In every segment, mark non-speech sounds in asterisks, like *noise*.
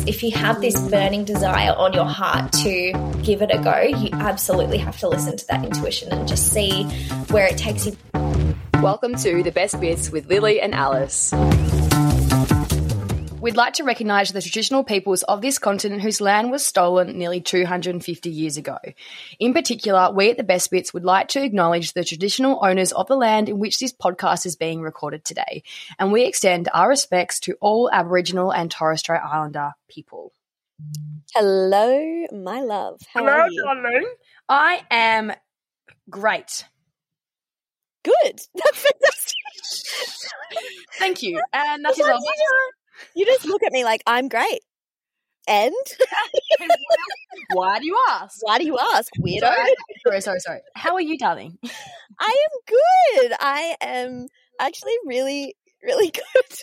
If you have this burning desire on your heart to give it a go, you absolutely have to listen to that intuition and just see where it takes you. Welcome to The Best Bits with Lily and Alice. We'd like to recognise the traditional peoples of this continent whose land was stolen nearly 250 years ago. In particular, we at the Best Bits would like to acknowledge the traditional owners of the land in which this podcast is being recorded today, and we extend our respects to all Aboriginal and Torres Strait Islander people. Hello, my love. How are you? darling. I am great. Good. *laughs* That's fantastic. Thank you. And that is all. You just look at me like I'm great. And Why do you ask? why do you ask, *laughs* weirdo? Sorry, sorry, sorry, sorry. How are you, darling? I am good. I am actually really, really *laughs* good.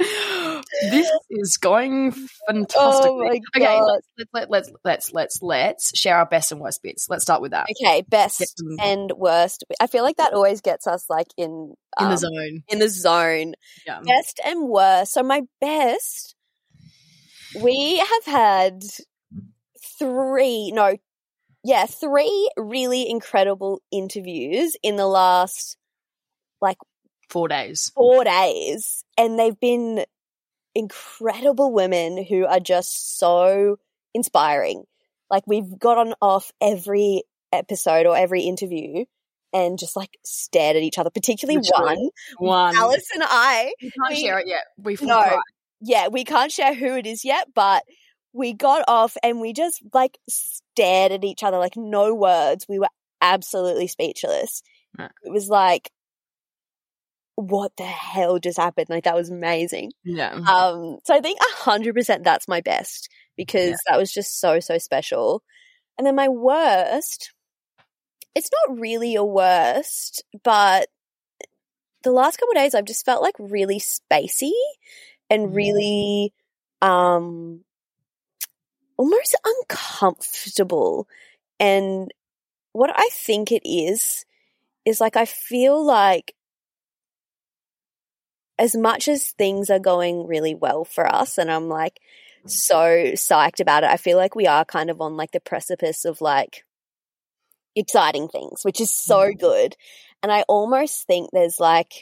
This is going fantastic. Oh okay, let's, let's let's let's let's let's share our best and worst bits. Let's start with that. Okay, best and worst. I feel like that always gets us like in in um, the zone. In the zone. Yeah. Best and worst. So my best, we have had three, no, yeah, three really incredible interviews in the last like Four days. four days, and they've been incredible women who are just so inspiring. Like we've gotten off every episode or every interview and just like stared at each other, particularly one. One. Alice and I, You can't we- share it yet. We No. yeah, we can't share who it is yet, but we got off and we just like stared at each other, like no words. We were absolutely speechless. Right. It was like, what the hell just happened? Like that was amazing. Yeah. Um, so I think a hundred percent that's my best because Yeah. that was just so, so special. And then my worst, it's not really a worst, but the last couple of days I've just felt like really spacey and really um almost uncomfortable. And what I think it is is like I feel like as much as things are going really well for us and I'm like so psyched about it, I feel like we are kind of on like the precipice of like exciting things, which is so mm-hmm. good. And I almost think there's like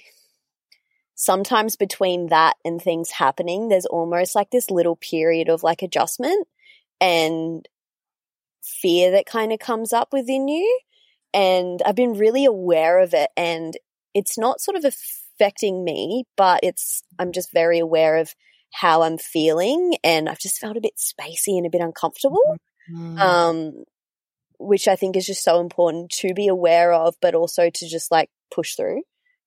sometimes between that and things happening, there's almost like this little period of like adjustment and fear that kind of comes up within you. And I've been really aware of it and it's not sort of affecting me, but it's, I'm just very aware of how I'm feeling and I've just felt a bit spacey and a bit uncomfortable. Mm. um, which I think is just so important to be aware of, but also to just like push through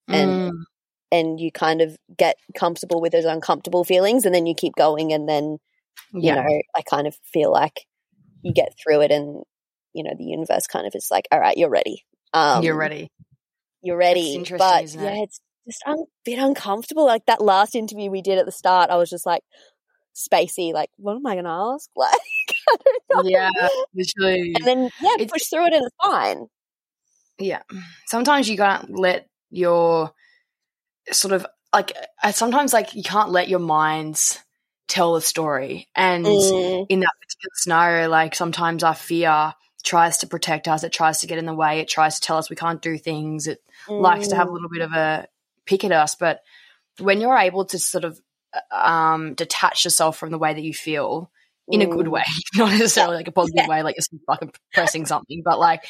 and Mm. and you kind of get comfortable with those uncomfortable feelings, and then you keep going, and then you yeah. know I kind of feel like you get through it, and you know the universe kind of is like, all right, you're ready. Um, You're ready. You're ready. interesting, but yeah, it's just a bit uncomfortable. Like that last interview we did at the start, I was just like spacey. Like, what am I going to ask? *laughs* Like, I don't know. Yeah, literally. And then yeah, It's- push through it, and it's fine. Yeah. Sometimes you can't let your sort of like, sometimes like you can't let your minds tell the story. And Mm. in that particular scenario, like sometimes our fear tries to protect us, it tries to get in the way, it tries to tell us we can't do things, it likes to have a Mm. little bit of a pick at us. But when you're able to sort of uh, um, detach yourself from the way that you feel in a good Mm. way, *laughs* not necessarily like a positive Yeah. way, like you're fucking pressing something, but like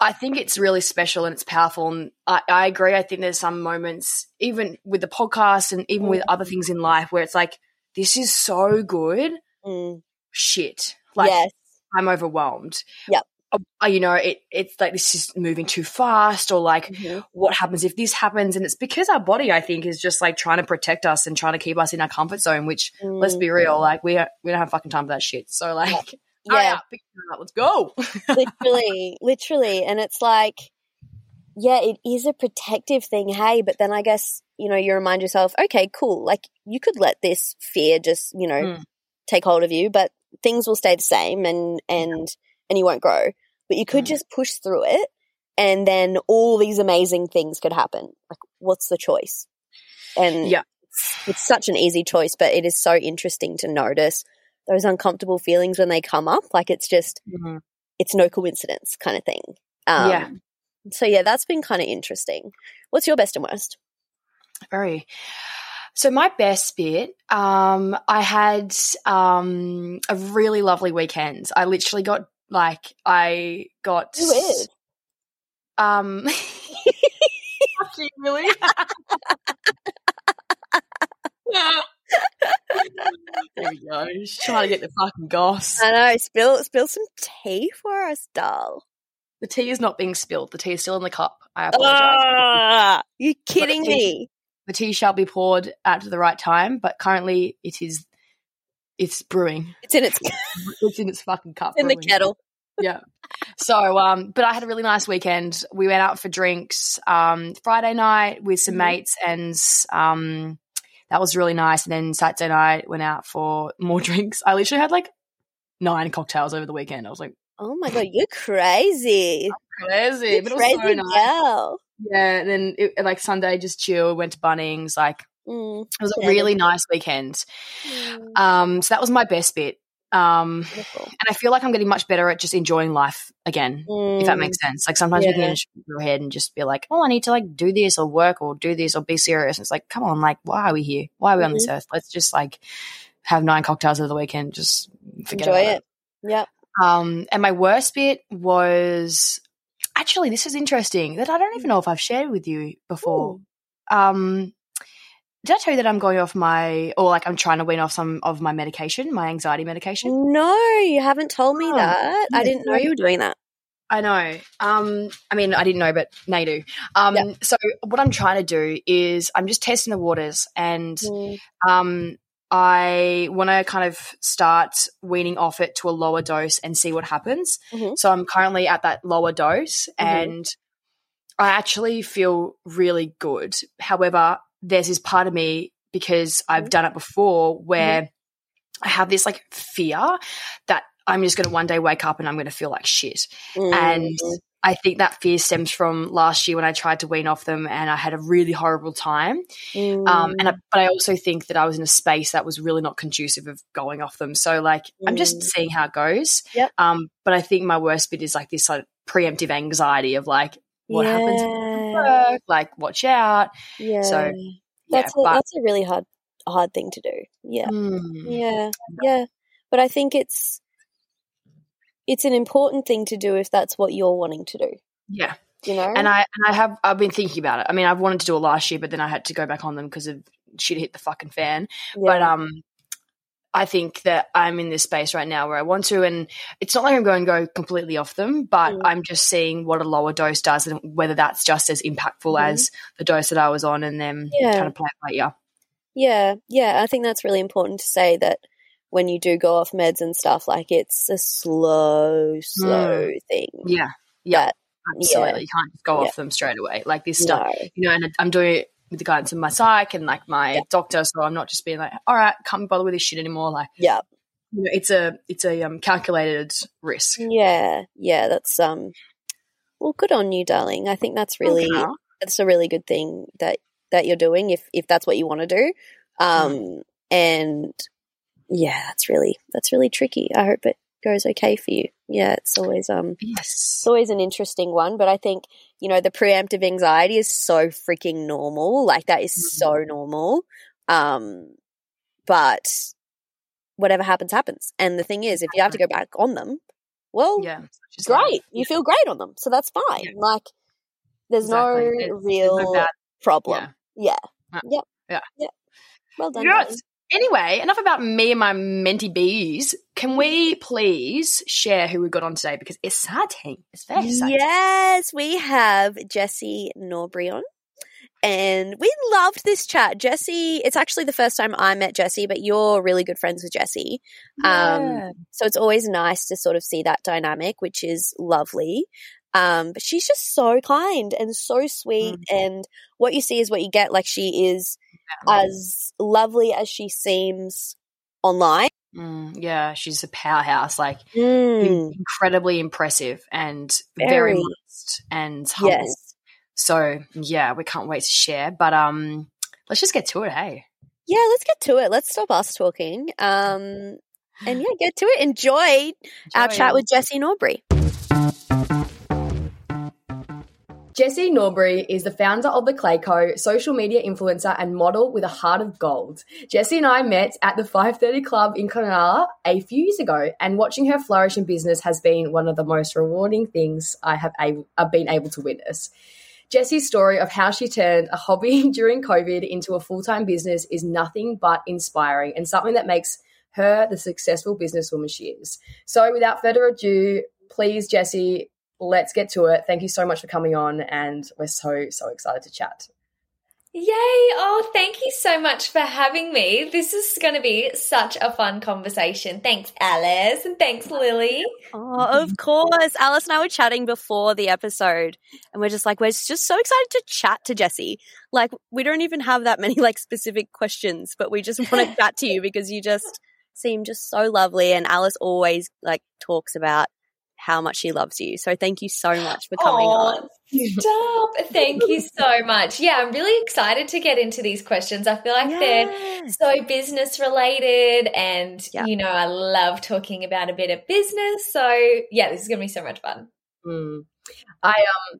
I think it's really special and it's powerful. And I, I agree. I think there's some moments, even with the podcast and even with other things in life, where it's like, this is so good. Mm. Shit. Like, yes. I'm overwhelmed. Yep. Uh, you know, it it's like this is moving too fast, or like, Mhm. what happens if this happens? And it's because our body, I think, is just like trying to protect us and trying to keep us in our comfort zone. Which, let's Mm. be real, like we don't, we don't have fucking time for that shit. So like, Yeah. *laughs* up, pick it up, let's go. literally, *laughs* literally. And it's like, yeah, it is a protective thing, hey, but then I guess, you know, you remind yourself, okay, cool. Like you could let this fear just, you know, Mm. take hold of you, but things will stay the same and and and you won't grow. But you could Mm. just push through it and then all these amazing things could happen. Like what's the choice? And Yeah. it's, such an easy choice, but it is so interesting to notice those uncomfortable feelings when they come up. Like it's just Mhm. it's no coincidence kind of thing. Um, Yeah. So yeah, that's been kind of interesting. What's your best and worst? Very. So my best bit, um, I had um, a really lovely weekend. I literally got like I got Who is? um really? *laughs* *laughs* there we go. Just trying to get the fucking goss. I know. Spill spill some tea for us, doll. The tea is not being spilled. The tea is still in the cup. I apologize. Ah, you kidding tea- me? the tea shall be poured at the right time, but currently it is it's brewing. It's in its *laughs* It's in its fucking cup. in the kettle. *laughs* yeah. So, um, but I had a really nice weekend. We went out for drinks um, Friday night with some Mhm. mates, and um, that was really nice. And then Saturday night went out for more *laughs* drinks. I literally had like nine cocktails over the weekend. I was like Oh my god, you're crazy. crazy, You're but was so crazy nice. girl. Yeah. And then it, like Sunday, just chill. Went to Bunnings. Like Mm, it was a really nice weekend. mm, Um, so that was my best bit. Um, beautiful. and I feel like I'm getting much better at just enjoying life again. if that Mm, makes sense. Like sometimes Yeah. can in your head and just be like, oh, I need to like do this or work or do this or be serious. And it's like, come on, like, why are we here? Why are we on this Mm-hmm. earth? Let's just like have nine cocktails over the weekend. Just forget enjoy about it. Yep. Um, and my worst bit was actually, this is interesting that I don't even know if I've shared with you before. Um, did I tell you that I'm going off my, or like I'm trying to wean off some of my medication, my anxiety medication? No, you haven't told me Oh, that. I didn't know you were doing that. I know. Um, I mean, I didn't know, but now you do. Um, Yeah. So what I'm trying to do is I'm just testing the waters, and Mm, um, I want to kind of start weaning off it to a lower dose and see what happens. Mhm. So I'm currently at that lower dose, Mhm. and I actually feel really good. However, there's this part of me because I've Mhm. done it before where I have this like fear that I'm just going to one day wake up and I'm going to feel like shit. And mm, I think that fear stems from last year when I tried to wean off them and I had a really horrible time. Um, and I, but I also think that I was in a space that was really not conducive of going off them. So like I'm just Mm. seeing how it goes. Yep. Um, but I think my worst bit is like this like preemptive anxiety of like what happens Yeah. I work, like watch out. Yeah. So yeah, that's a, but that's a really hard hard thing to do. Yeah. Mm, Yeah. Yeah. But I think it's it's an important thing to do if that's what you're wanting to do. yeah. You know? And I and I have I've been thinking about it. I mean, I've wanted to do it last year, but then I had to go back on them because of shit hit the fucking fan. But um, I think that I'm in this space right now where I want to, and it's not like I'm going to go completely off them, but Mm. I'm just seeing what a lower dose does and whether that's just as impactful Mhm. as the dose that I was on, and then Yeah. kind of play it by ear. Yeah, yeah, I think that's really important to say that when you do go off meds and stuff, like it's a slow, slow thing. Yeah, yeah, That- absolutely. You can't just go Yeah. off them straight away. Like this stuff, No. you know, and I'm doing it with the guidance of my psych and like my Yeah. doctor, so I'm not just being like, all right, can't be bothered with this shit anymore. Like, Yeah, you know, it's a it's a um, calculated risk. yeah, yeah. That's um. Well, good on you, darling. I think that's really Okay. that's a really good thing that that you're doing if if that's what you want to do. Um, and yeah, that's really that's really tricky. I hope it goes okay for you. Yeah, it's always um Yes. it's always an interesting one, but I think, you know, the preemptive anxiety is so freaking normal. Like that is so normal. Um, but whatever happens, happens. And the thing is, if you have to go back on them, well, Yeah. Just like- great. You feel great on them. So that's fine. Yeah. Like there's Exactly. no there's real no problem. Yeah. Uh, Yep. yeah. Yep. Well done. Yes. Anyway, enough about me and my mentee bees. Can we please share who we got on today? Because it's exciting. It's very exciting. Yes, we have Jessie Norbury on. And we loved this chat. Jessie, it's actually the first time I met Jessie, but you're really good friends with Jessie. Um, Yeah. So it's always nice to sort of see that dynamic, which is lovely. Um, but she's just so kind and so sweet. And what you see is what you get. Like she is as lovely as she seems online. Mm, yeah, she's a powerhouse. Like Mm, incredibly impressive and very, Very. modest and humble. yes. So yeah, we can't wait to share. But um, let's just get to it. Hey. Yeah, let's get to it. Let's stop us talking. Um, and *laughs* yeah, get to it. Enjoy, our chat with Jessie Norbury. Jessie Norbury is the founder of the Clay Co, social media influencer and model with a heart of gold. Jessie and I met at the 530 Club in Cronulla a few years ago, and watching her flourish in business has been one of the most rewarding things I have I've been able to witness. Jessie's story of how she turned a hobby *laughs* during COVID into a full time business is nothing but inspiring and something that makes her the successful businesswoman she is. So, without further ado, please, Jessie, let's get to it. Thank you so much for coming on, and we're so, so excited to chat. Yay! Oh, thank you so much for having me. This is going to be such a fun conversation. Thanks, Alice, and thanks, Lily. Oh, of course. Alice and I were chatting before the episode, and we're just like, we're just so excited to chat to Jessie. Like, we don't even have that many like specific questions, but we just want to *laughs* chat to you because you just seem just so lovely. And Alice always like talks about how much she loves you. So thank you so much for coming on. Stop. Thank you so much. Yeah, I'm really excited to get into these questions. I feel like they're so business related and Yeah. you know, I love talking about a bit of business. So, yeah, this is going to be so much fun. Mm. I um,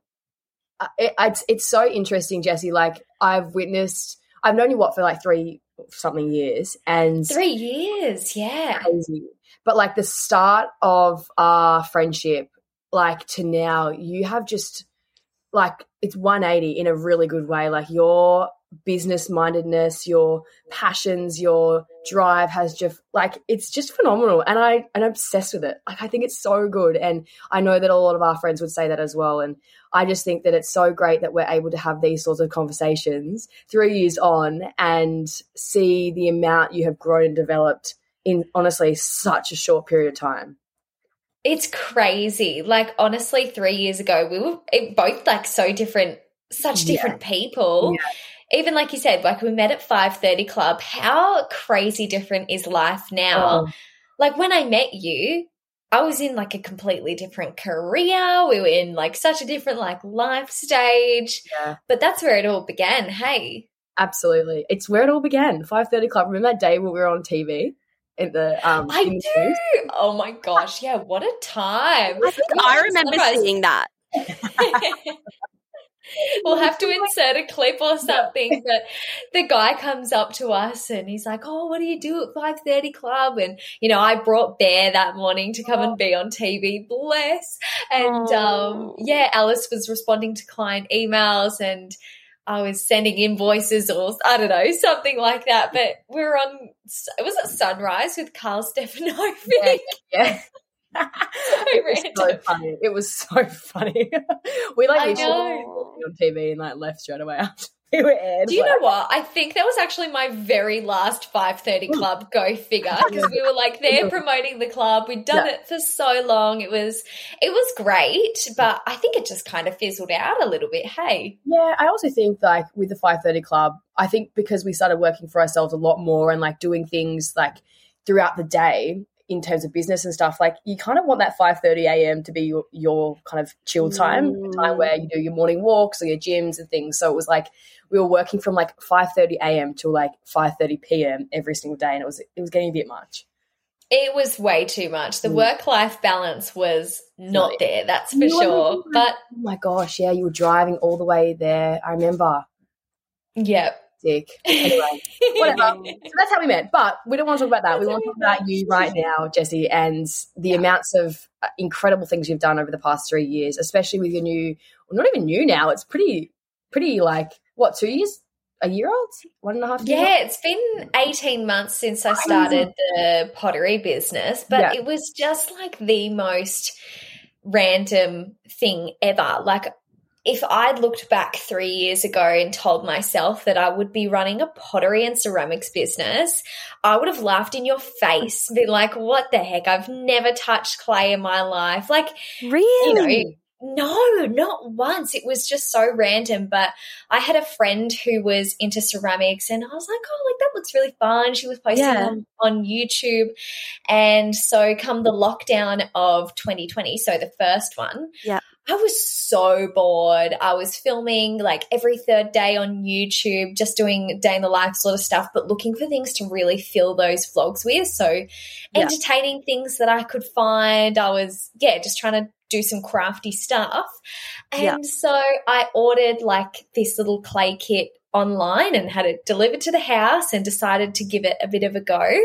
I- it, it's it's so interesting, Jessie. Like I've witnessed, I've known you what for like three something years, and 3 years. Yeah. crazy. But like the start of our friendship, like to now, you have just like it's 180 in a really good way. Like your business mindedness, your passions, your drive has just like it's just phenomenal. And I and I'm obsessed with it. Like I think it's so good. And I know that a lot of our friends would say that as well. And I just think that it's so great that we're able to have these sorts of conversations three years on and see the amount you have grown and developed in honestly such a short period of time. It's crazy. Like honestly, 3 years ago, we were it- both like so different, such Yeah. different people. Even like you said, like we met at 5:30 club. How crazy different is life now? Oh. Like when I met you, I was in like a completely different career. We were in like such a different like life stage. Yeah. But that's where it all began. Hey. Absolutely. It's where it all began. 5:30 club. Remember that day when we were on TV in the um I the do. news? Oh my gosh. Yeah, what a time. I think I remember Sunrise. seeing that. *laughs* we'll have to *laughs* insert a clip or something. But the guy comes up to us and he's like, "Oh, what do you do at five thirty club?" And you know, I brought Bear that morning to come and be on TV. Bless. And um, yeah, Alice was responding to client emails and. I was sending invoices or I don't know, something like that. But we were on, it was at Sunrise with Karl Stefanovic. *laughs* Yeah. *laughs* it was so funny. It was so *laughs* funny. we like literally on TV and like left straight away after. *laughs* Do you know what? I think that was actually my very last 5:30 mm. club go figure because *laughs* we were like there mm. promoting the club. We'd done yeah. it for so long. It was it was great, but I think it just kind of fizzled out a little bit. Hey. Yeah, I also think like with the 5:30 club, I think because we started working for ourselves a lot more and like doing things like throughout the day, in terms of business and stuff, like you kind of want that 5:30 a.m. to be your, your kind of chill time, mm. time where you do your morning walks or your gyms and things. So it was like we were working from like 5:30 a.m. to like 5:30 p.m. every single day, and it was it was getting a bit much. It was way too much. The mm. work life balance was not there, that's for sure. But oh my gosh, yeah, you were driving all the way there. I remember. Yep dick. Anyway, *laughs* whatever. so that's how we met. But we don't want to talk about that. We want to talk about you right now, Jessie, and the yeah. amounts of uh, incredible things you've done over the past three years, especially with your new, well, not even new now. It's pretty, pretty like what two years? A year old? One and a half Yeah, it's been 18 months since I started the pottery business, but yeah. it was just like the most random thing ever. Like if I'd looked back three years ago and told myself that I would be running a pottery and ceramics business, I would have laughed in your face, been like, what the heck? I've never touched clay in my life. Like, really? You know, no, not once. It was just so random. But I had a friend who was into ceramics and I was like, oh, like that looks really fun. She was posting yeah. on, on YouTube. And so come the lockdown of 2020, so the first one. Yeah. I was so bored. I was filming like every third day on YouTube, just doing day in the life sort of stuff, but looking for things to really fill those vlogs with. So entertaining yeah. things that I could find. I was, yeah, just trying to do some crafty stuff. And yeah. so I ordered like this little clay kit online and had it delivered to the house and decided to give it a bit of a go.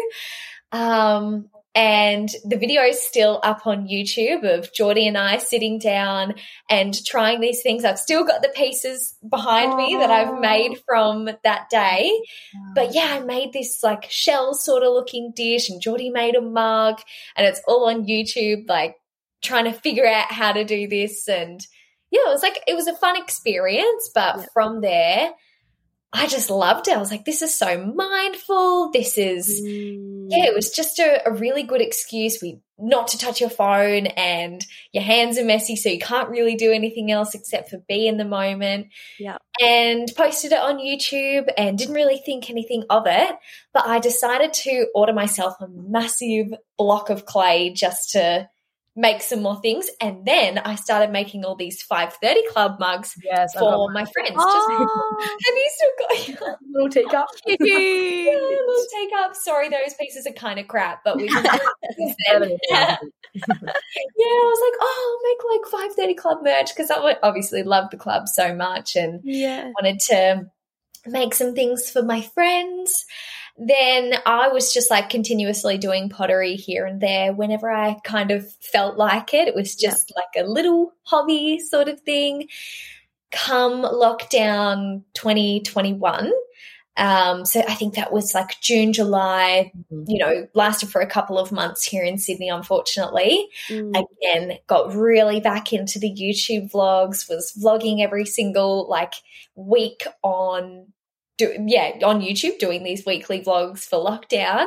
Um, and the video is still up on YouTube of Geordie and I sitting down and trying these things. I've still got the pieces behind Aww. me that I've made from that day. But yeah, I made this like shell sort of looking dish and Geordie made a mug and it's all on YouTube, like trying to figure out how to do this. And yeah, it was like, it was a fun experience. But from there, I just loved it. I was like, this is so mindful. This is, mm. yeah, it was just a, a, really good excuse. We not to touch your phone and your hands are messy, so you can't really do anything else except for be in the moment. Yeah. And posted it on YouTube and didn't really think anything of it. But I decided to order myself a massive block of clay just to make some more things. And then I started making all these 530 club mugs yes, for my friends. Oh. Just, *laughs* have you still got your *laughs* little teacup? *laughs* yeah, little teacup. Sorry, those pieces are kind of crap, but we just yeah. yeah, I was like, oh, I'll make like 530 club merch because I obviously love the club so much and yeah. wanted to make some things for my friends then I was just like continuously doing pottery here and there whenever I kind of felt like it. It was just yeah. like a little hobby sort of thing. Come lockdown 2021. Um, so I think that was like June, July, mm-hmm. you know, lasted for a couple of months here in Sydney, unfortunately. Mm. Again, got really back into the YouTube vlogs, was vlogging every single like week on do, yeah, on YouTube doing these weekly vlogs for lockdown.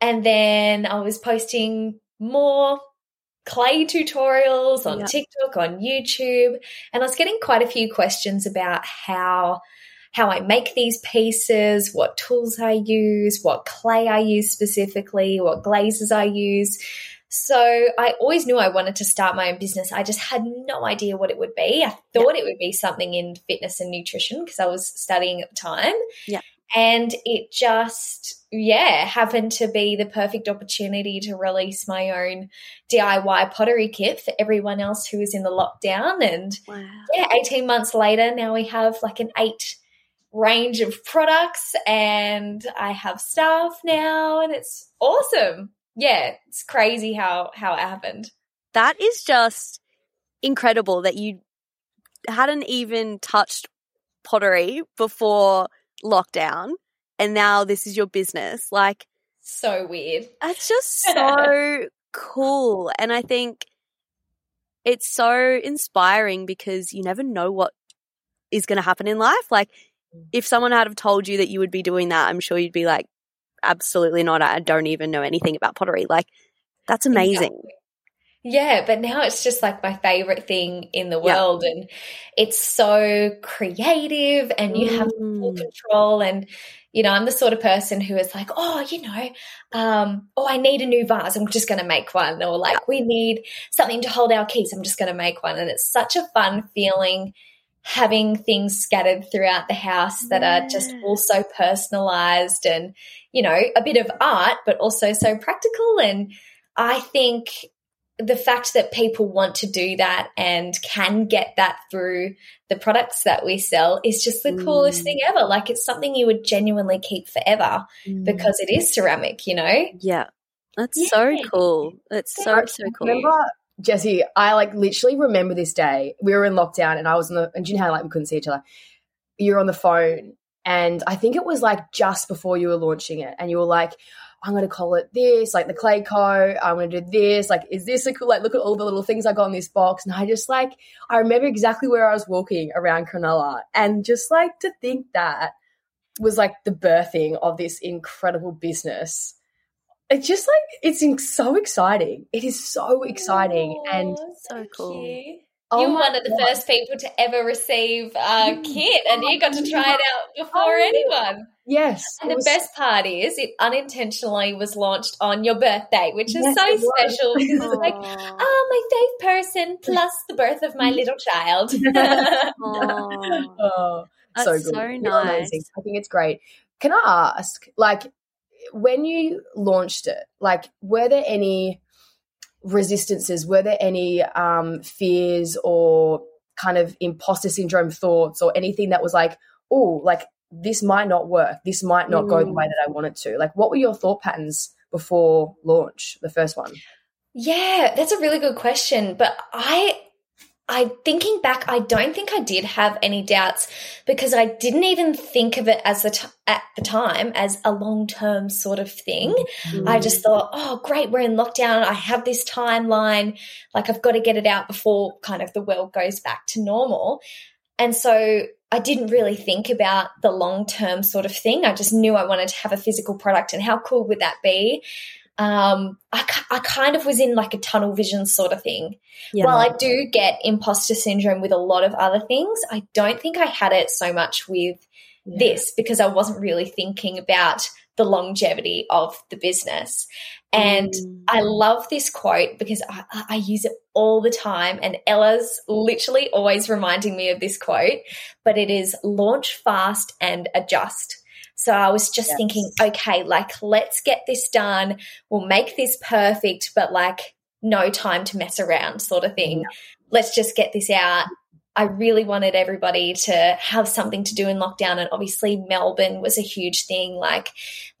And then I was posting more clay tutorials on TikTok, on YouTube, and I was getting quite a few questions about how how I make these pieces, what tools I use, what clay I use specifically, what glazes I use. So I always knew I wanted to start my own business. I just had no idea what it would be. I thought yeah. it would be something in fitness and nutrition because I was studying at the time. Yeah. And it just, yeah, happened to be the perfect opportunity to release my own DIY pottery kit for everyone else who was in the lockdown. And wow. yeah, 18 months later, now we have like an eight range of products and I have staff now and it's awesome yeah, it's crazy how how it happened. That is just incredible that you hadn't even touched pottery before lockdown and now this is your business. Like, so weird. It's just *laughs* so cool. And I think it's so inspiring because you never know what is going to happen in life. Like, mm. if someone had have told you that you would be doing that, I'm sure you'd be like, absolutely not. I don't even know anything about pottery. Like, that's amazing. Exactly. Yeah, but now it's just like my favorite thing in the world. Yeah. And it's so creative and you have full mm. control. And, you know, I'm the sort of person who is like, oh, you know, um, oh, I need a new vase. I'm just going to make one. Or like, yeah. we need something to hold our keys. I'm just going to make one. And it's such a fun feeling having things scattered throughout the house that yeah. are just also personalized and, you know, a bit of art, but also so practical. And I think the fact that people want to do that and can get that through the products that we sell is just the mm. coolest thing ever. Like it's something you would genuinely keep forever mm. because it is ceramic, you know? Yeah. That's yeah. so cool. It's so, so cool. Remember, Jessie, I like literally remember this day. We were in lockdown and I was on the, and you know how like we couldn't see each other? You were on the phone and I think it was like just before you were launching it and you were like, I'm going to call it this, like the Clay Co. I'm going to do this. Like, is this a cool? Like, look at all the little things I got in this box. And I just like, I remember exactly where I was walking around Cronulla, and just like to think that was like the birthing of this incredible business. It's just like it's so exciting. It is so exciting Aww, and so cool. Cute. Oh You're one of the God. first people to ever receive a kit, and you got to try it out before oh, anyone. Yes. And the was... best part is it unintentionally was launched on your birthday, which is yes, so special because it's like, oh, my faith person plus the birth of my *laughs* little child. *laughs* oh, That's so, good. so nice. I think it's great. Can I ask, like, when you launched it, like, were there any resistances? Were there any um, fears or kind of imposter syndrome thoughts or anything that was like, oh, like this might not work. This might not mm. go the way mm. that I want it to. Like, what were your thought patterns before launch, the first one? Yeah, that's a really good question. But I I thinking back, I don't think I did have any doubts because I didn't even think of it as the t- at the time as a long term sort of thing. Mm. I just thought, oh, great, we're in lockdown. I have this timeline, like I've got to get it out before kind of the world goes back to normal. And so I didn't really think about the long term sort of thing. I just knew I wanted to have a physical product, and how cool would that be? Um, I, I kind of was in like a tunnel vision sort of thing. Yeah. While I do get imposter syndrome with a lot of other things, I don't think I had it so much with yeah. this because I wasn't really thinking about the longevity of the business. And mm. I love this quote because I, I, use it all the time. And Ella's literally always reminding me of this quote, but it is launch fast and adjust. So I was just yes. thinking, okay, like, let's get this done. We'll make this perfect, but like, no time to mess around, sort of thing. Yeah. Let's just get this out. I really wanted everybody to have something to do in lockdown. And obviously, Melbourne was a huge thing. Like,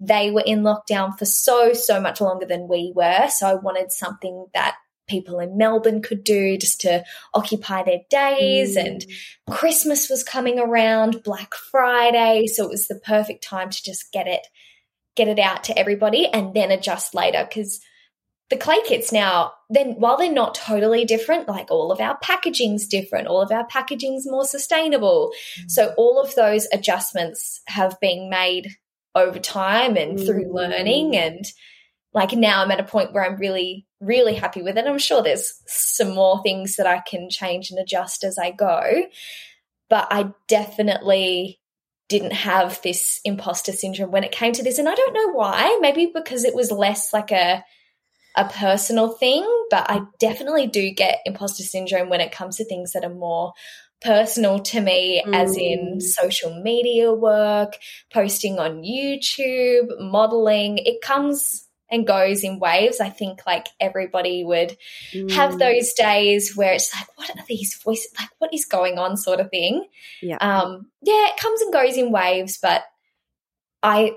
they were in lockdown for so, so much longer than we were. So I wanted something that people in Melbourne could do just to occupy their days. Mm. And Christmas was coming around, Black Friday. So it was the perfect time to just get it, get it out to everybody and then adjust later. Cause the clay kits now, then while they're not totally different, like all of our packaging's different, all of our packaging's more sustainable. Mm. So all of those adjustments have been made over time and mm. through learning and like now I'm at a point where I'm really, really happy with it. I'm sure there's some more things that I can change and adjust as I go. But I definitely didn't have this imposter syndrome when it came to this. And I don't know why. Maybe because it was less like a a personal thing, but I definitely do get imposter syndrome when it comes to things that are more personal to me, mm. as in mm. social media work, posting on YouTube, modeling. It comes and goes in waves. I think like everybody would mm. have those days where it's like, what are these voices? Like, what is going on, sort of thing. Yeah. Um, yeah, it comes and goes in waves, but I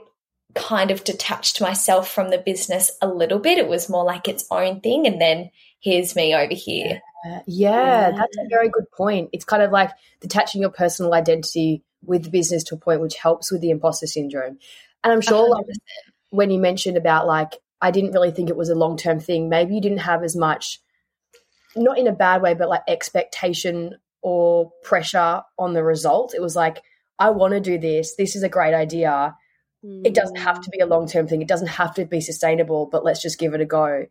kind of detached myself from the business a little bit. It was more like its own thing, and then here's me over here. Yeah, yeah, that's a very good point. It's kind of like detaching your personal identity with the business to a point which helps with the imposter syndrome. And I'm sure, 100%. like when you mentioned about like I didn't really think it was a long term thing. Maybe you didn't have as much, not in a bad way, but like expectation or pressure on the result. It was like, I want to do this. This is a great idea. Mm. It doesn't have to be a long term thing. It doesn't have to be sustainable, but let's just give it a go.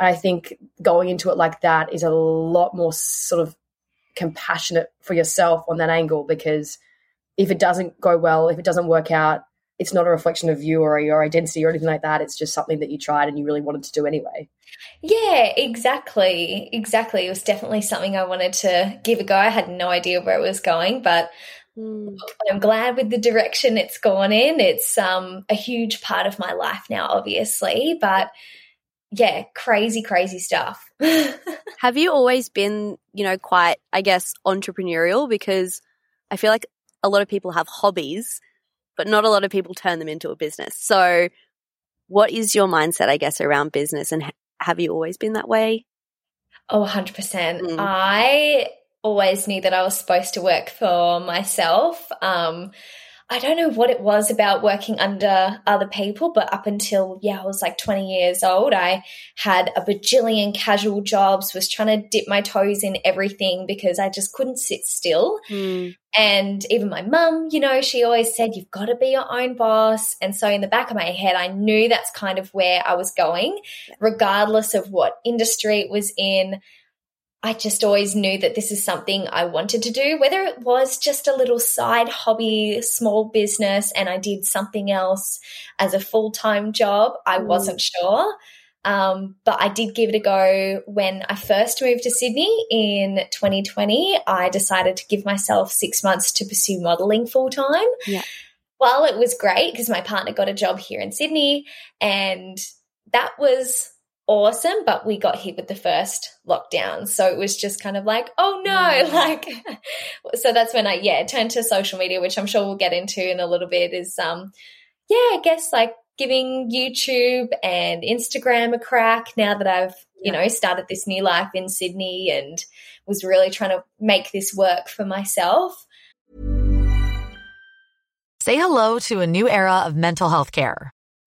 And I think going into it like that is a lot more sort of compassionate for yourself on that angle because if it doesn't go well, if it doesn't work out, it's not a reflection of you or your identity or anything like that. It's just something that you tried and you really wanted to do anyway. Yeah, exactly. Exactly. It was definitely something I wanted to give a go. I had no idea where it was going, but mm. I'm glad with the direction it's gone in. It's um, a huge part of my life now, obviously, but yeah, crazy, crazy stuff. *laughs* Have you always been, you know, quite, I guess, entrepreneurial? Because I feel like a lot of people have hobbies but not a lot of people turn them into a business. So, what is your mindset, I guess, around business? And have you always been that way? Oh, 100%. Mm. I always knew that I was supposed to work for myself. Um, I don't know what it was about working under other people, but up until, yeah, I was like 20 years old, I had a bajillion casual jobs, was trying to dip my toes in everything because I just couldn't sit still. Mm. And even my mum, you know, she always said, you've got to be your own boss. And so in the back of my head, I knew that's kind of where I was going, regardless of what industry it was in. I just always knew that this is something I wanted to do, whether it was just a little side hobby, small business, and I did something else as a full time job. I mm. wasn't sure. Um, but I did give it a go when I first moved to Sydney in 2020. I decided to give myself six months to pursue modeling full time. Yeah. Well, it was great because my partner got a job here in Sydney and that was awesome, but we got hit with the first lockdown. So it was just kind of like, oh no, mm. *laughs* like, *laughs* so that's when I, yeah, turned to social media, which I'm sure we'll get into in a little bit is, um, yeah, I guess like giving YouTube and Instagram a crack now that I've, you know, started this new life in Sydney and was really trying to make this work for myself. Say hello to a new era of mental health care.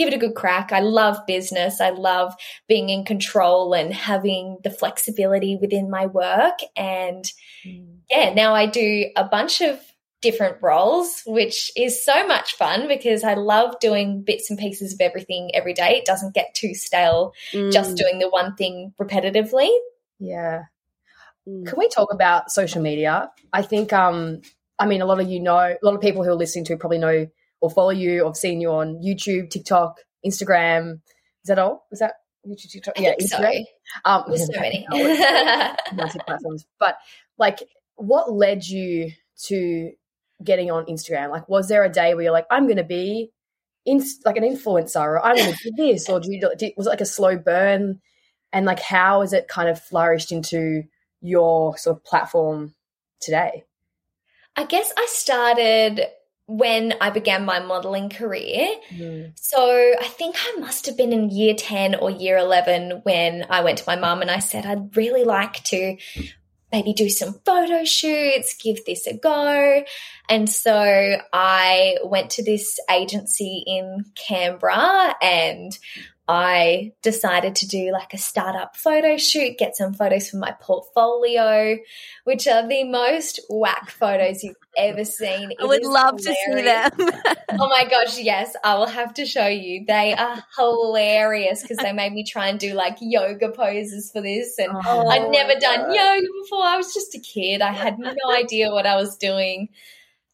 give it a good crack. I love business. I love being in control and having the flexibility within my work. And mm. yeah, now I do a bunch of different roles, which is so much fun because I love doing bits and pieces of everything every day. It doesn't get too stale mm. just doing the one thing repetitively. Yeah. Mm. Can we talk about social media? I think um I mean a lot of you know a lot of people who are listening to probably know or follow you or seen you on YouTube, TikTok, Instagram. Is that all? Is that YouTube, TikTok? I yeah, Instagram. So. Um, There's so many *laughs* platforms. But like, what led you to getting on Instagram? Like, was there a day where you're like, I'm going to be in like an influencer, or I'm going to do this, or do you, did, was it like a slow burn? And like, how has it kind of flourished into your sort of platform today? I guess I started when I began my modeling career. Mm. So I think I must have been in year 10 or year 11 when I went to my mum and I said, I'd really like to maybe do some photo shoots, give this a go. And so I went to this agency in Canberra and I decided to do like a startup photo shoot, get some photos for my portfolio, which are the most whack photos you've ever seen. I would love to see them. *laughs* Oh my gosh, yes, I will have to show you. They are hilarious because they made me try and do like yoga poses for this. And Oh. I'd never done yoga before. I was just a kid. I had no idea what I was doing.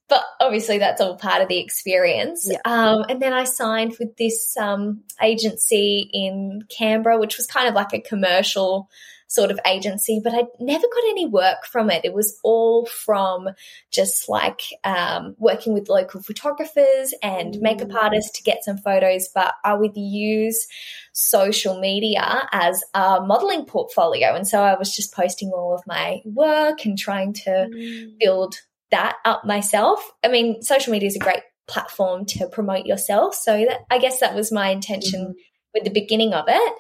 But obviously, that's all part of the experience. Yeah. Um, and then I signed with this um, agency in Canberra, which was kind of like a commercial sort of agency, but I never got any work from it. It was all from just like um, working with local photographers and makeup artists to get some photos. But I would use social media as a modeling portfolio. And so I was just posting all of my work and trying to build that up myself. I mean, social media is a great platform to promote yourself. So that I guess that was my intention mm-hmm. with the beginning of it.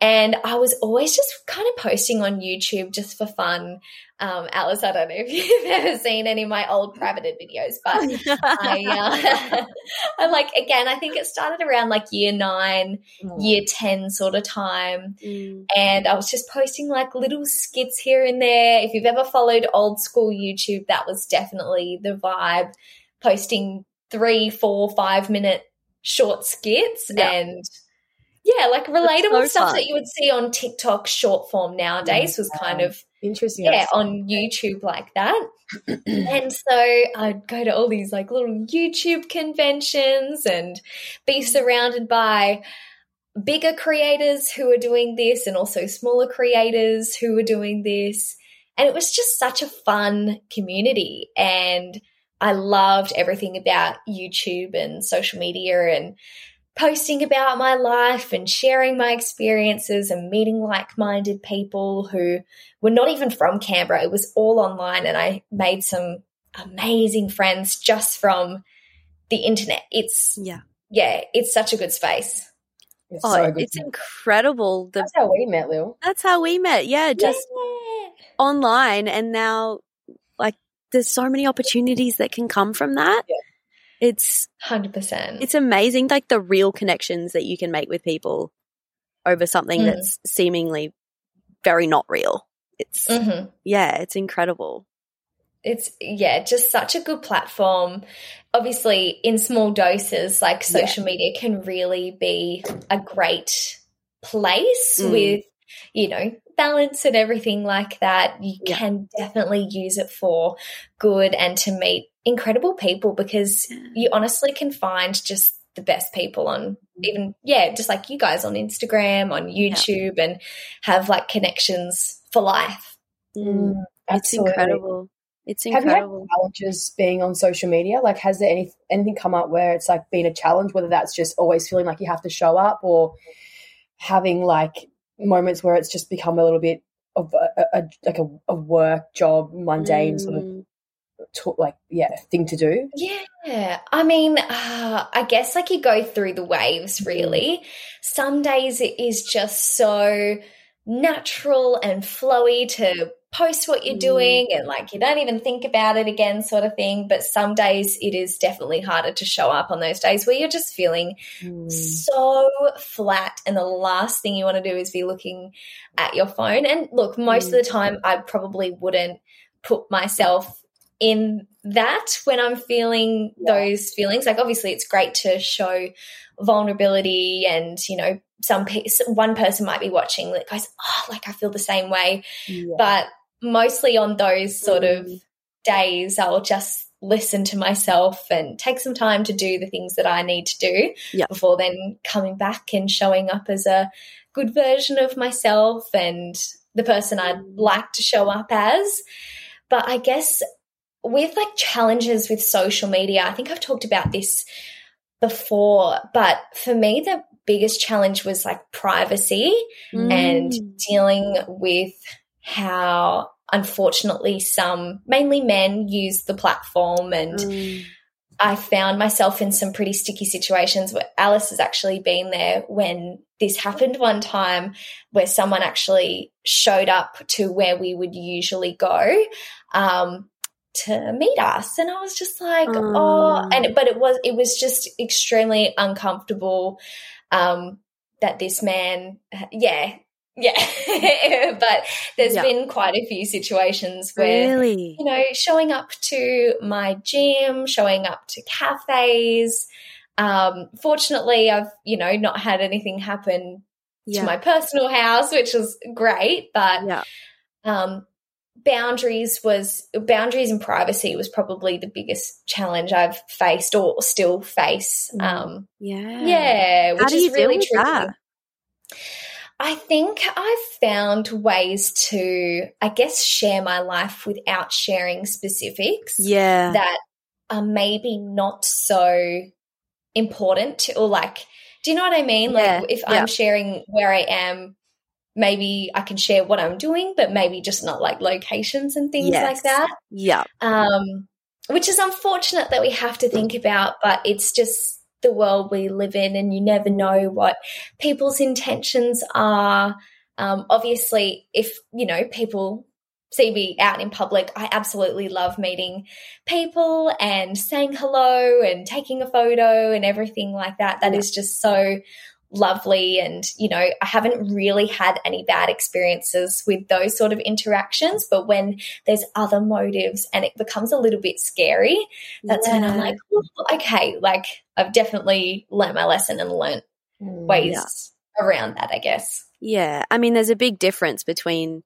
And I was always just kind of posting on YouTube just for fun. Um, Alice, I don't know *laughs* if you've ever seen any of my old privated videos, but I, *laughs* uh, *laughs* I like, again, I think it started around like year nine, year 10 sort of time. Mm. And I was just posting like little skits here and there. If you've ever followed old school YouTube, that was definitely the vibe. Posting three, four, five minute short skits Yeah. and yeah, like relatable so stuff fun. that you would see on TikTok short form nowadays was kind of Interesting. yeah on YouTube like that. *clears throat* and so I'd go to all these like little YouTube conventions and be surrounded by bigger creators who are doing this and also smaller creators who are doing this. And it was just such a fun community. And I loved everything about YouTube and social media and posting about my life and sharing my experiences and meeting like minded people who were not even from Canberra. It was all online, and I made some amazing friends just from the internet. It's, Yeah. yeah, it's such a good space. It's Oh, so good. it's incredible. The, That's how we met, Lil. that's how we met. Yeah, just Yeah. online. And now, like, there's so many opportunities that can come from that. Yeah. It's 100%. it's amazing, like the real connections that you can make with people over something Mm. that's seemingly very not real. It's hmm yeah, it's incredible. It's, yeah, just such a good platform. Obviously, in small doses, like Yeah. social media can really be a great place Mm. with, you know, balance and everything like that. You Yeah. can definitely use it for good and to meet incredible people because you honestly can find just the best people on mm-hmm. even yeah just like you guys on instagram on youtube and have like connections for life Mm. mm it's incredible. It's Have you had incredible. challenges being on social media? Like, has there any anything come up where it's like been a challenge? Whether that's just always feeling like you have to show up, or having like moments where it's just become a little bit of a, a, a- like a, a work job, mundane sort of mm. Mm. to, like yeah thing to do. yeah i mean uh, i guess like you go through the waves really some days it is just so natural and flowy to post what you're Mm. doing and like you don't even think about it again sort of thing but some days it is definitely harder to show up on those days where you're just feeling Mm. so flat and the last thing you want to do is be looking at your phone and look most of the time i probably wouldn't put myself in that when i'm feeling those feelings like obviously it's great to show vulnerability and you know some pe- one person might be watching that goes oh like i feel the same way Yeah. but mostly on those sort of Mm. days i'll just listen to myself and take some time to do the things that i need to do Yep. before then coming back and showing up as a good version of myself and the person i'd Mm. like to show up as but i guess with like challenges with social media i think i've talked about this before but for me the biggest challenge was like privacy and Mm. dealing with how unfortunately some mainly men use the platform and Mm. I found myself in some pretty sticky situations where Alice has actually been there when this happened one time where someone actually showed up to where we would usually go um, to meet us and I was just like oh, oh and but it was it was just extremely uncomfortable um, that this man yeah yeah, *laughs* but there's yeah. been quite a few situations where, really? you know, showing up to my gym, showing up to cafes. Um, fortunately, I've, you know, not had anything happen yeah. to my personal house, which is great. But yeah. um, boundaries was boundaries and privacy was probably the biggest challenge I've faced or still face. Mm. Um, yeah, yeah, which How do you is really tricky. That? I think I've found ways to, I guess, share my life without sharing specifics. Yeah. That are maybe not so important or like, do you know what I mean? Yeah. Like if yeah. I'm sharing where I am, maybe I can share what I'm doing, but maybe just not like locations and things yes. like that. Yeah. Um, which is unfortunate that we have to think about, but it's just the world we live in and you never know what people's intentions are. Um, obviously, if, you know, people see me out in public, I absolutely love meeting people and saying hello and taking a photo and everything like that. That yeah. is just so lovely and you know i haven't really had any bad experiences with those sort of interactions but when there's other motives and it becomes a little bit scary that's yeah. when i'm like okay like i've definitely learned my lesson and learned mm, ways yeah. around that i guess yeah i mean there's a big difference between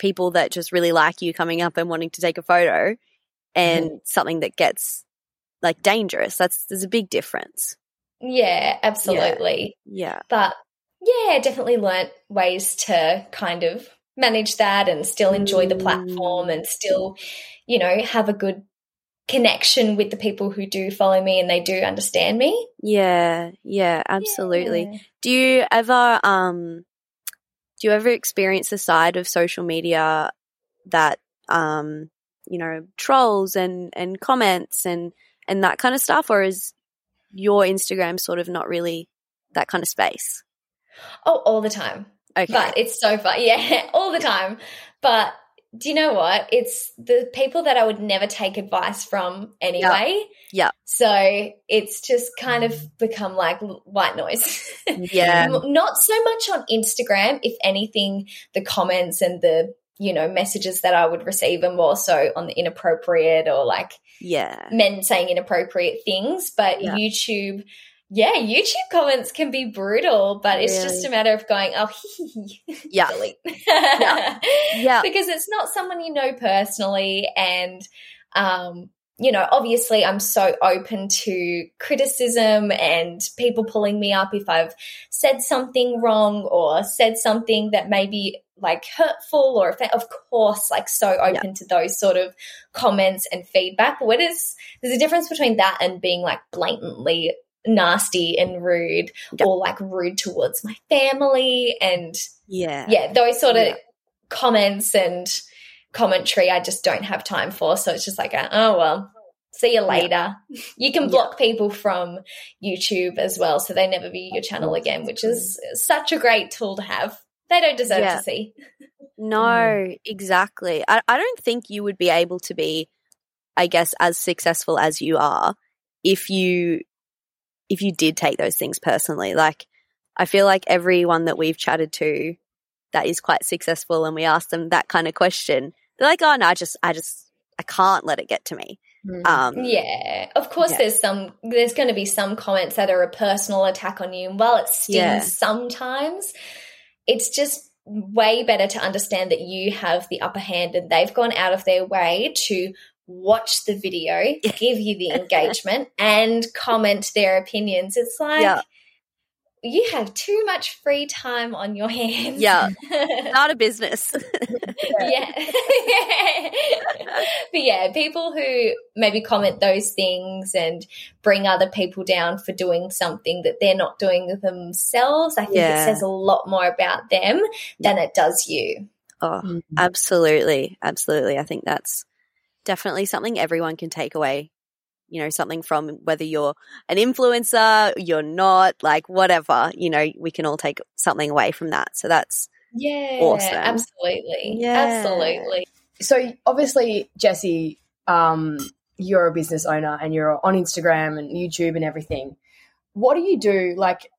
people that just really like you coming up and wanting to take a photo and mm. something that gets like dangerous that's there's a big difference yeah, absolutely. Yeah. yeah. But yeah, definitely learnt ways to kind of manage that and still enjoy the platform and still, you know, have a good connection with the people who do follow me and they do understand me. Yeah, yeah, absolutely. Yeah. Do you ever um do you ever experience a side of social media that um you know trolls and and comments and and that kind of stuff or is your Instagram sort of not really that kind of space? Oh, all the time. Okay. But it's so fun. *laughs* Yeah, all the time. But do you know what? It's the people that I would never take advice from anyway. Yeah. So it's just kind of become like white noise. *laughs* Yeah. Not so much on Instagram. If anything, the comments and the, you know, messages that I would receive are more so on the inappropriate or like yeah men saying inappropriate things but yeah. youtube yeah youtube comments can be brutal but really? it's just a matter of going oh *laughs* yeah. yeah *laughs* yeah because it's not someone you know personally and um you know, obviously I'm so open to criticism and people pulling me up if I've said something wrong or said something that maybe like hurtful or of course like so open yeah. to those sort of comments and feedback. What is there's a difference between that and being like blatantly nasty and rude yeah. or like rude towards my family and yeah. yeah those sort of yeah. comments and commentary i just don't have time for. So it's just like oh well see you later. *laughs* You can block people from youtube as well so they never view your channel again which is such a great tool to have they don't deserve yeah. to see. no, mm. exactly. I, I don't think you would be able to be, I guess, as successful as you are if you if you did take those things personally. Like I feel like everyone that we've chatted to that is quite successful and we ask them that kind of question, they're like, Oh no, I just I just I can't let it get to me. Mm. Um, yeah, of course. Yeah. There's some. There's going to be some comments that are a personal attack on you, and while it stings yeah. sometimes, it's just way better to understand that you have the upper hand and they've gone out of their way to watch the video, give you the *laughs* engagement, and comment their opinions. It's like, yeah you have too much free time on your hands. Yeah. *laughs* Not a business. yeah. *laughs* but yeah, people who maybe comment those things and bring other people down for doing something that they're not doing themselves, I think yeah. it says a lot more about them than it does you. Oh, mm-hmm. absolutely. Absolutely. I think that's definitely something everyone can take away you know, something from whether you're an influencer, you're not, like whatever, you know, we can all take something away from that. So that's Yeah, Awesome. absolutely. Yeah. Absolutely. So obviously, Jessie, um, you're a business owner and you're on Instagram and YouTube and everything. What do you do like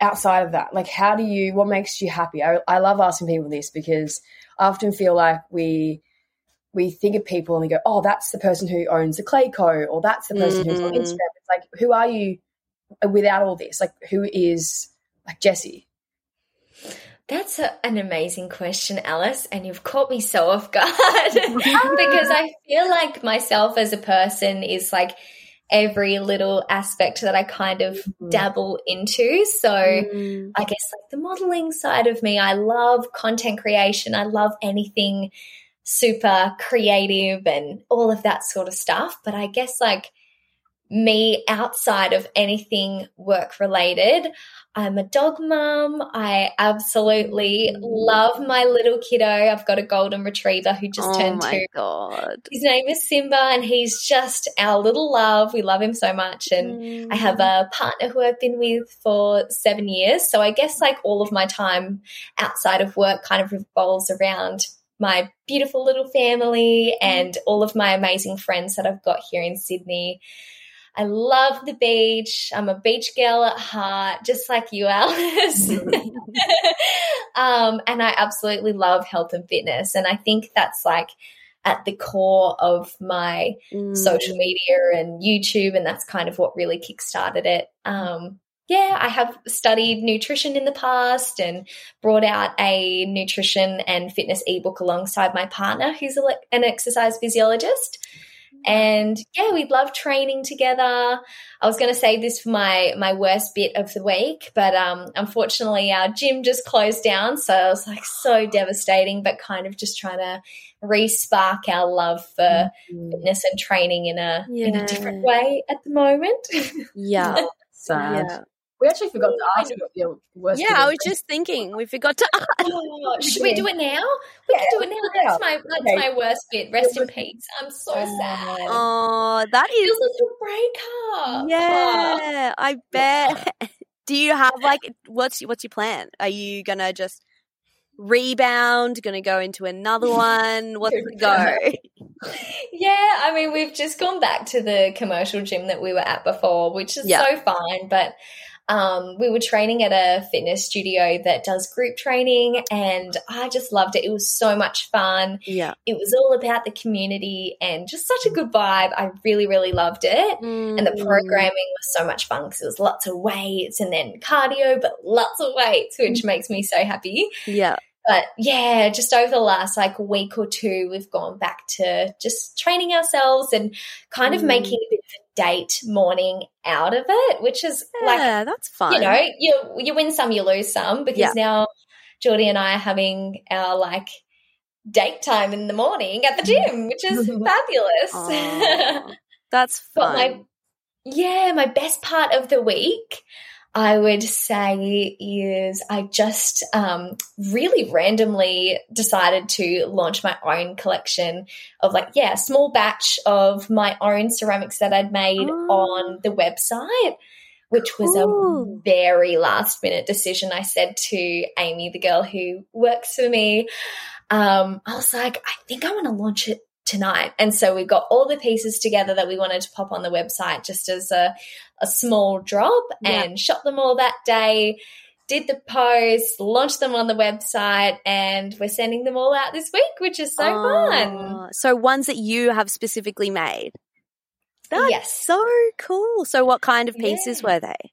outside of that? Like, how do you? What makes you happy? I, I love asking people this because I often feel like we we think of people and we go, "Oh, that's the person who owns the Clay Co, or that's the person who's on Mhm. Instagram." It's like, who are you without all this? Like, who is like Jessie? That's a, an amazing question, Alice, and you've caught me so off guard *laughs* because I feel like myself as a person is like every little aspect that I kind of dabble into. So Mm. I guess like the modeling side of me, I love content creation. I love anything super creative and all of that sort of stuff. But I guess like me outside of anything work related, I'm a dog mum. I absolutely love my little kiddo. I've got a golden retriever who just oh turned my two. god. His name is Simba, and he's just our little love. We love him so much. And I have a mm. partner who I've been with for seven years. So I guess like all of my time outside of work kind of revolves around my beautiful little family and all of my amazing friends that I've got here in Sydney. I love the beach. I'm a beach girl at heart, just like you, Alice. *laughs* um, and I absolutely love health and fitness. And I think that's like at the core of my Mm. social media and YouTube, and that's kind of what really kickstarted it. Um, yeah, I have studied nutrition in the past and brought out a nutrition and fitness ebook alongside my partner, who's a, an exercise physiologist. And yeah, we love training together. I was going to say this for my my worst bit of the week, but um, unfortunately, our gym just closed down, so it was like so devastating. But kind of just trying to re-spark our love for fitness and training in a in a different way at the moment. Yeah. *laughs* Sad. yeah. We actually forgot to oh, ask you what your worst. Yeah, I was just thinking we forgot to Oh, should we do it now? We can do it now. That's my that's Okay. my worst bit. Rest in peace. I'm so oh. sad. Oh, that is Feels like a breakup. Yeah, I *laughs* bet. *laughs* Do you have like what's what's your plan? Are you gonna just rebound? Gonna go into another *laughs* one? What's the go? Yeah, I mean, we've just gone back to the commercial gym that we were at before, which is Yeah. so fine. But um, we were training at a fitness studio that does group training, and I just loved it. It was so much fun. Yeah, It was all about the community and just such a good vibe. I really, really loved it. And the Mm. programming was so much fun because it was lots of weights and then cardio, but lots of weights, which makes me so happy. Yeah, But yeah, just over the last like week or two, we've gone back to just training ourselves and kind of Mm. making a bit of a date morning out of it, which is like, that's fun. you know, you you win some, you lose some because Yeah. now Geordie and I are having our like date time in the morning at the gym, which is *laughs* fabulous. *laughs* That's But fun. my yeah, my best part of the week, I would say, is I just um, really randomly decided to launch my own collection of like, yeah, small batch of my own ceramics that I'd made Oh. on the website. Which was a very last minute decision. I said to Amy, the girl who works for me, um, I was like, I think I want to launch it tonight. And so we got all the pieces together that we wanted to pop on the website just as a, a small drop Yeah. and shot them all that day. Did the post, launched them on the website, and we're sending them all out this week, which is so fun. So ones that you have specifically made. That's Yes. so cool. So what kind of pieces Yeah. were they?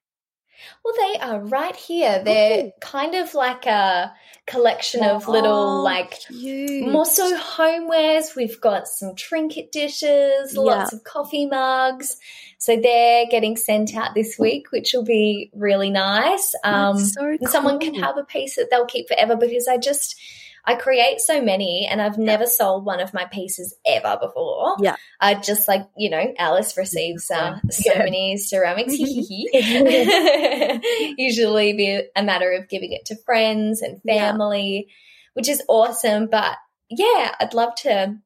Well, they are right here. They're kind of like a collection of little, Oh, like, cute. More so homewares. We've got some trinket dishes, lots of coffee mugs. So they're getting sent out this week, which will be really nice. Um, so and someone can have a piece that they'll keep forever because I just I create so many and I've never sold one of my pieces ever before. Yeah. I just like, you know, Alice receives uh, so Yeah. many ceramics. *laughs* *laughs* Usually be a matter of giving it to friends and Yeah. family, which is awesome. But yeah, I'd love to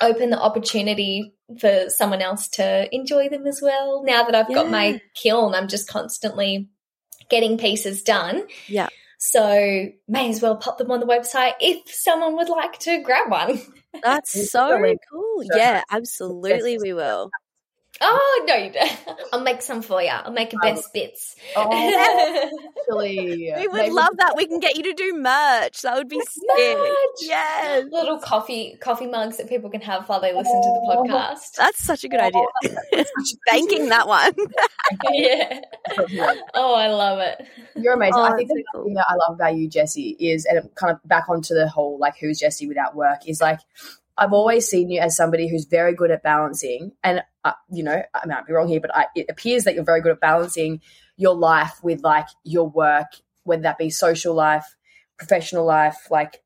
open the opportunity for someone else to enjoy them as well. Now that I've got my kiln, I'm just constantly getting pieces done. Yeah. So may as well pop them on the website if someone would like to grab one. That's *laughs* so cool. Yeah, absolutely we will. Oh no, you don't. *laughs* I'll make some for you. I'll make a best bits. Oh, *laughs* actually, We would maybe- love that. We can get you to do merch. That would be sick. Merch. Yes. Little coffee coffee mugs that people can have while they listen to the Oh. podcast. That's such a good idea. Oh. *laughs* Banking that one. yeah. Oh, I love it. You're amazing. Oh, I think that's the so thing that I love about you, Jessie, is and kind of back onto the whole like who's Jessie without work is like I've always seen you as somebody who's very good at balancing, and uh, you know I might be wrong here, but I, it appears that you're very good at balancing your life with like your work, whether that be social life, professional life, like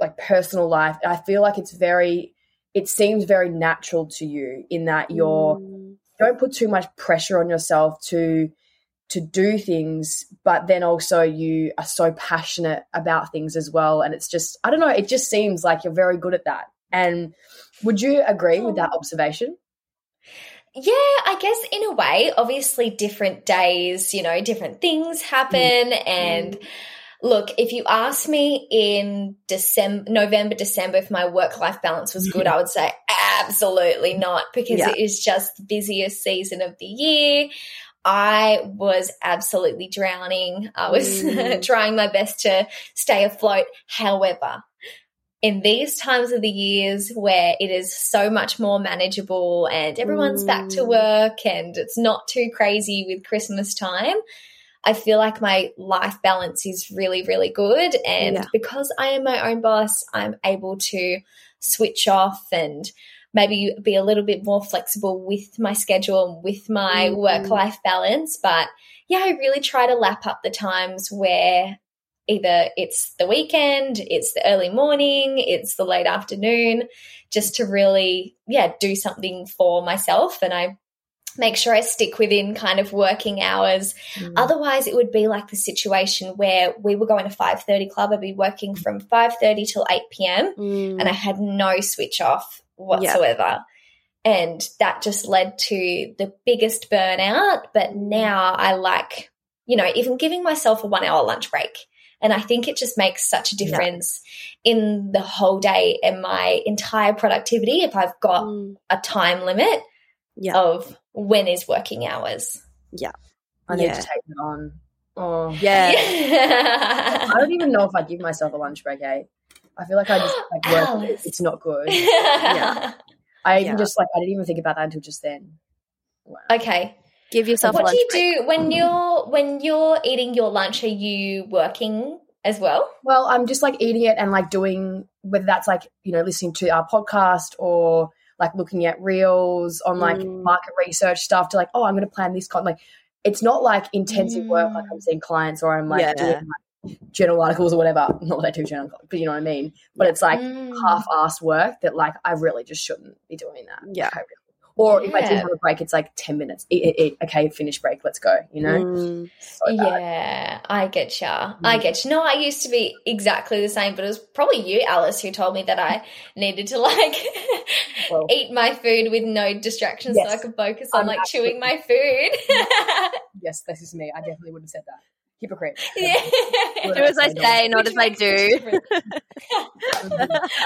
like personal life. I feel like it's very, it seems very natural to you in that you're Mm. don't put too much pressure on yourself to to do things but then also you are so passionate about things as well and it's just i don't know it just seems like you're very good at that and would you agree with that observation Yeah, I guess in a way, obviously different days, you know, different things happen and look, if you asked me in December, November, December if my work life balance was good, *laughs* I would say absolutely not because Yeah. it is just the busiest season of the year. I was absolutely drowning. I was *laughs* Mm. trying my best to stay afloat. However, in these times of the years where it is so much more manageable and everyone's back to Mm. work and it's not too crazy with Christmas time, I feel like my life balance is really, really good. And Yeah. because I am my own boss, I'm able to switch off and maybe be a little bit more flexible with my schedule and with my Mm. work life balance. But yeah, I really try to lap up the times where either it's the weekend, it's the early morning, it's the late afternoon, just to really, yeah, do something for myself. And I make sure I stick within kind of working hours. Mm. Otherwise, it would be like the situation where we were going to 5.30 club. I'd be working from 5.30 till 8 p.m. Mm. and I had no switch off whatsoever. And that just led to the biggest burnout. But now I like, you know, even giving myself a one hour lunch break. And I think it just makes such a difference in the whole day and my entire productivity if I've got Mm. a time limit Yeah. of when is working hours. Yeah. I need Yeah. to take it on oh Yeah. *laughs* i don't even know if i'd give myself a lunch break eh? i feel like i just like work *gasps* Alice. it's not good *laughs* yeah. i even Yeah. just like i didn't even think about that until just then wow. Okay. Give yourself a What lunch do you break. do when you're when you're eating your lunch? Are you working as well? Well, I'm just like eating it and like doing whether that's like, you know, listening to our podcast or like looking at reels on like Mm. market research stuff to like, oh, I'm going to plan this con like it's not like intensive work like I'm seeing clients or I'm like Yeah. doing like journal articles or whatever. Not that I do journal, but you know what I mean. But it's like Mm. half-assed work that like I really just shouldn't be doing that. Yeah. Like, I really- Or if I do Yeah. have a break, it's like ten minutes. Eat, eat, eat. Okay, finish break. Let's go. You know. Mm. So. Yeah, I get ya. I Mm. get you. No, I used to be exactly the same, but it was probably you, Alice, who told me that I needed to like Well- *laughs* eat my food with no distractions so I could focus on I'm like absolutely- chewing my food. *laughs* Yes, this is me. I definitely would have said that. Hypocrite. *laughs* yeah. Do as I say, not as I Which makes a do.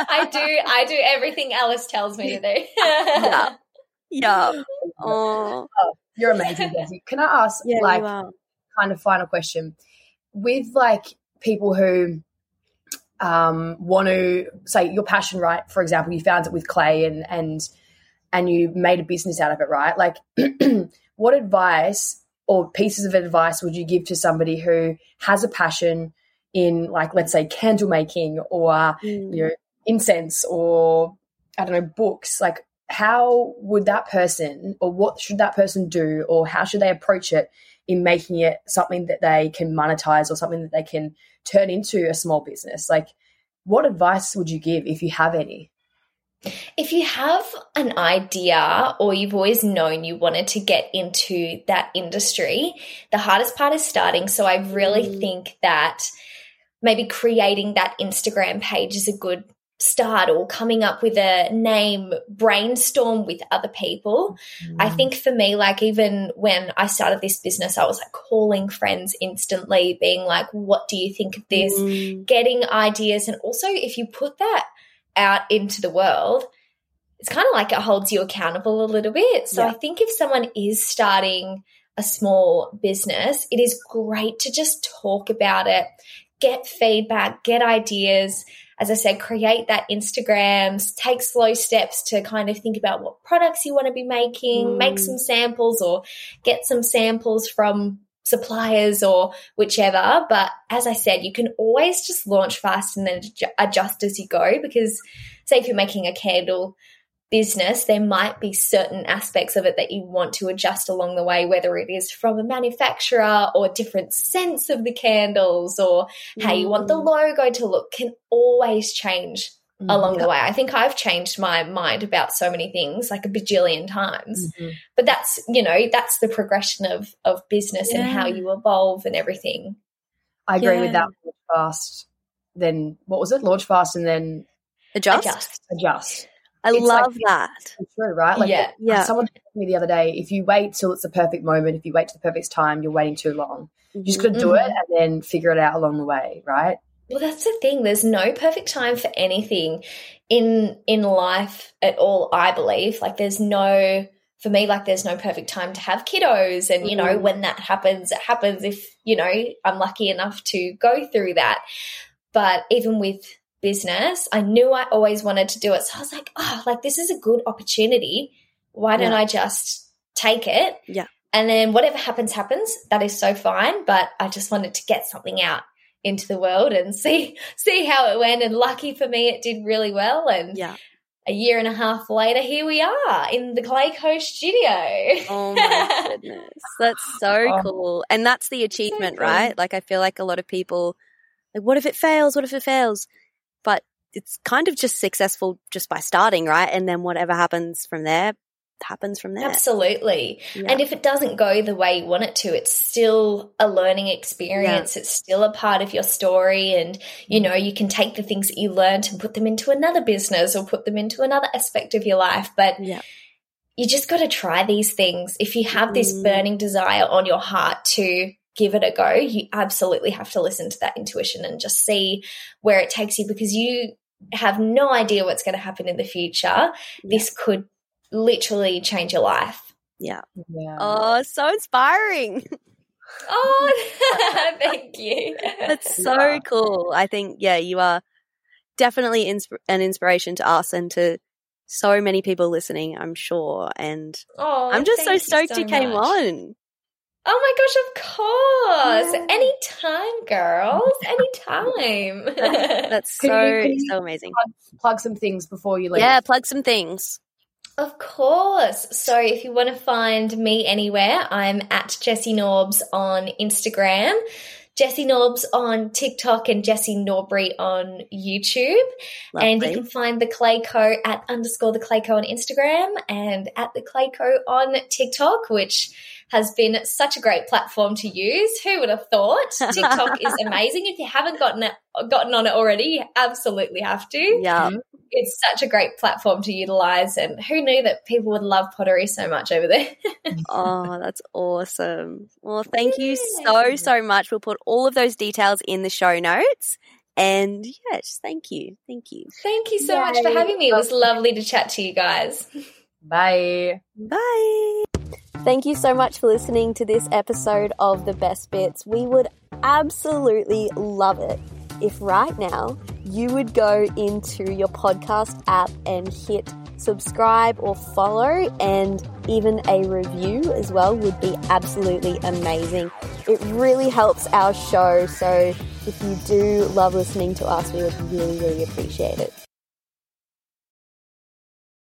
I do. I do everything Alice tells me to do. Yeah. Yeah. *laughs* Oh, You're amazing, *laughs* Jessie. Can I ask, yeah, like, kind of final question? With like people who um, want to say your passion, right? For example, you found it with clay and and and you made a business out of it, right? Like, *clears throat* what advice or pieces of advice would you give to somebody who has a passion in, like, let's say, candle making or Mm. you know incense or I don't know books? Like, how would that person or what should that person do or how should they approach it in making it something that they can monetize or something that they can turn into a small business? Like, what advice would you give if you have any? If you have an idea or you've always known you wanted to get into that industry, the hardest part is starting. So I really Mm. think that maybe creating that Instagram page is a good start or coming up with a name, brainstorm with other people. Mm. I think for me, like even when I started this business, I was like calling friends instantly, being like, what do you think of this? Mm. Getting ideas. And also, if you put that out into the world, it's kind of like it holds you accountable a little bit. So yeah. I think if someone is starting a small business, it is great to just talk about it, get feedback, get ideas. As I said, create that Instagrams, take slow steps to kind of think about what products you want to be making, mm. make some samples or get some samples from suppliers or whichever. But as I said, you can always just launch fast and then adjust as you go because, say, if you're making a candle, business, there might be certain aspects of it that you want to adjust along the way, whether it is from a manufacturer or different scents of the candles or how you want the mm. logo to look can always change mm-hmm. along the way. I think I've changed my mind about so many things like a bajillion times. Mm-hmm. But that's, you know, that's the progression of of business yeah. and how you evolve and everything. I agree yeah. with that. Fast, then what was it? Launch fast and then adjust. Adjust. adjust. I love like, that. True, right? Like, yeah. yeah. Someone told me the other day, if you wait till it's the perfect moment, if you wait to the perfect time, you're waiting too long. You just got to do mm-hmm. it and then figure it out along the way, right? Well, that's the thing. There's no perfect time for anything in in life at all. I believe like there's no for me like there's no perfect time to have kiddos, and you know mm-hmm. when that happens, it happens. If you know I'm lucky enough to go through that, but even with business. I knew I always wanted to do it. So I was like, oh, like this is a good opportunity. Why don't yeah. I just take it? Yeah. And then whatever happens, happens. That is so fine. But I just wanted to get something out into the world and *laughs* see see how it went. And lucky for me, it did really well. And yeah. A year and a half later, here we are in the Clay Co studio. Oh *laughs* my goodness. That's so oh. cool. And that's the achievement, so cool. right? Like, I feel like a lot of people, like, what if it fails? What if it fails? But it's kind of just successful just by starting, right? And then whatever happens from there happens from there. Absolutely. Yeah. And if it doesn't go the way you want it to, it's still a learning experience. Yeah. It's still a part of your story. And, you know, you can take the things that you learned and put them into another business or put them into another aspect of your life. But yeah. you just got to try these things. If you have this mm. burning desire on your heart to give it a go, you absolutely have to listen to that intuition and just see where it takes you because you have no idea what's going to happen in the future. Yeah. This could literally change your life. Yeah. yeah. Oh, so inspiring. *laughs* Oh, *laughs* thank you. That's so yeah. cool. I think, yeah, you are definitely insp- an inspiration to us and to so many people listening, I'm sure. And oh, I'm just so stoked you, so you came much. on. Oh my gosh, of course. Yeah. Anytime, girls. Anytime. *laughs* That's so, so amazing. Plug, plug, some things before you leave. Yeah, plug some things. Of course. So if you want to find me anywhere, I'm at Jessie Norbs on Instagram. Jessie Norbs on TikTok and Jessie Norbury on YouTube. Lovely. And you can find the Clay Co at underscore the Clay Co on Instagram and at the Clay Co on TikTok, which has been such a great platform to use. Who would have thought? *laughs* TikTok is amazing. If you haven't gotten it, gotten on it already, you absolutely have to. Yeah. It's such a great platform to utilize. And who knew that people would love pottery so much over there? *laughs* oh, that's awesome. Well, thank you so, so much. We'll put all of those details in the show notes. And yes, thank you. Thank you. Thank you so Yay. much for having me. It was lovely to chat to you guys. Bye. Bye. Thank you so much for listening to this episode of The Best Bits. We would absolutely love it if right now you would go into your podcast app and hit subscribe or follow, and even a review as well would be absolutely amazing. It really helps our show. So if you do love listening to us, we would really, really appreciate it.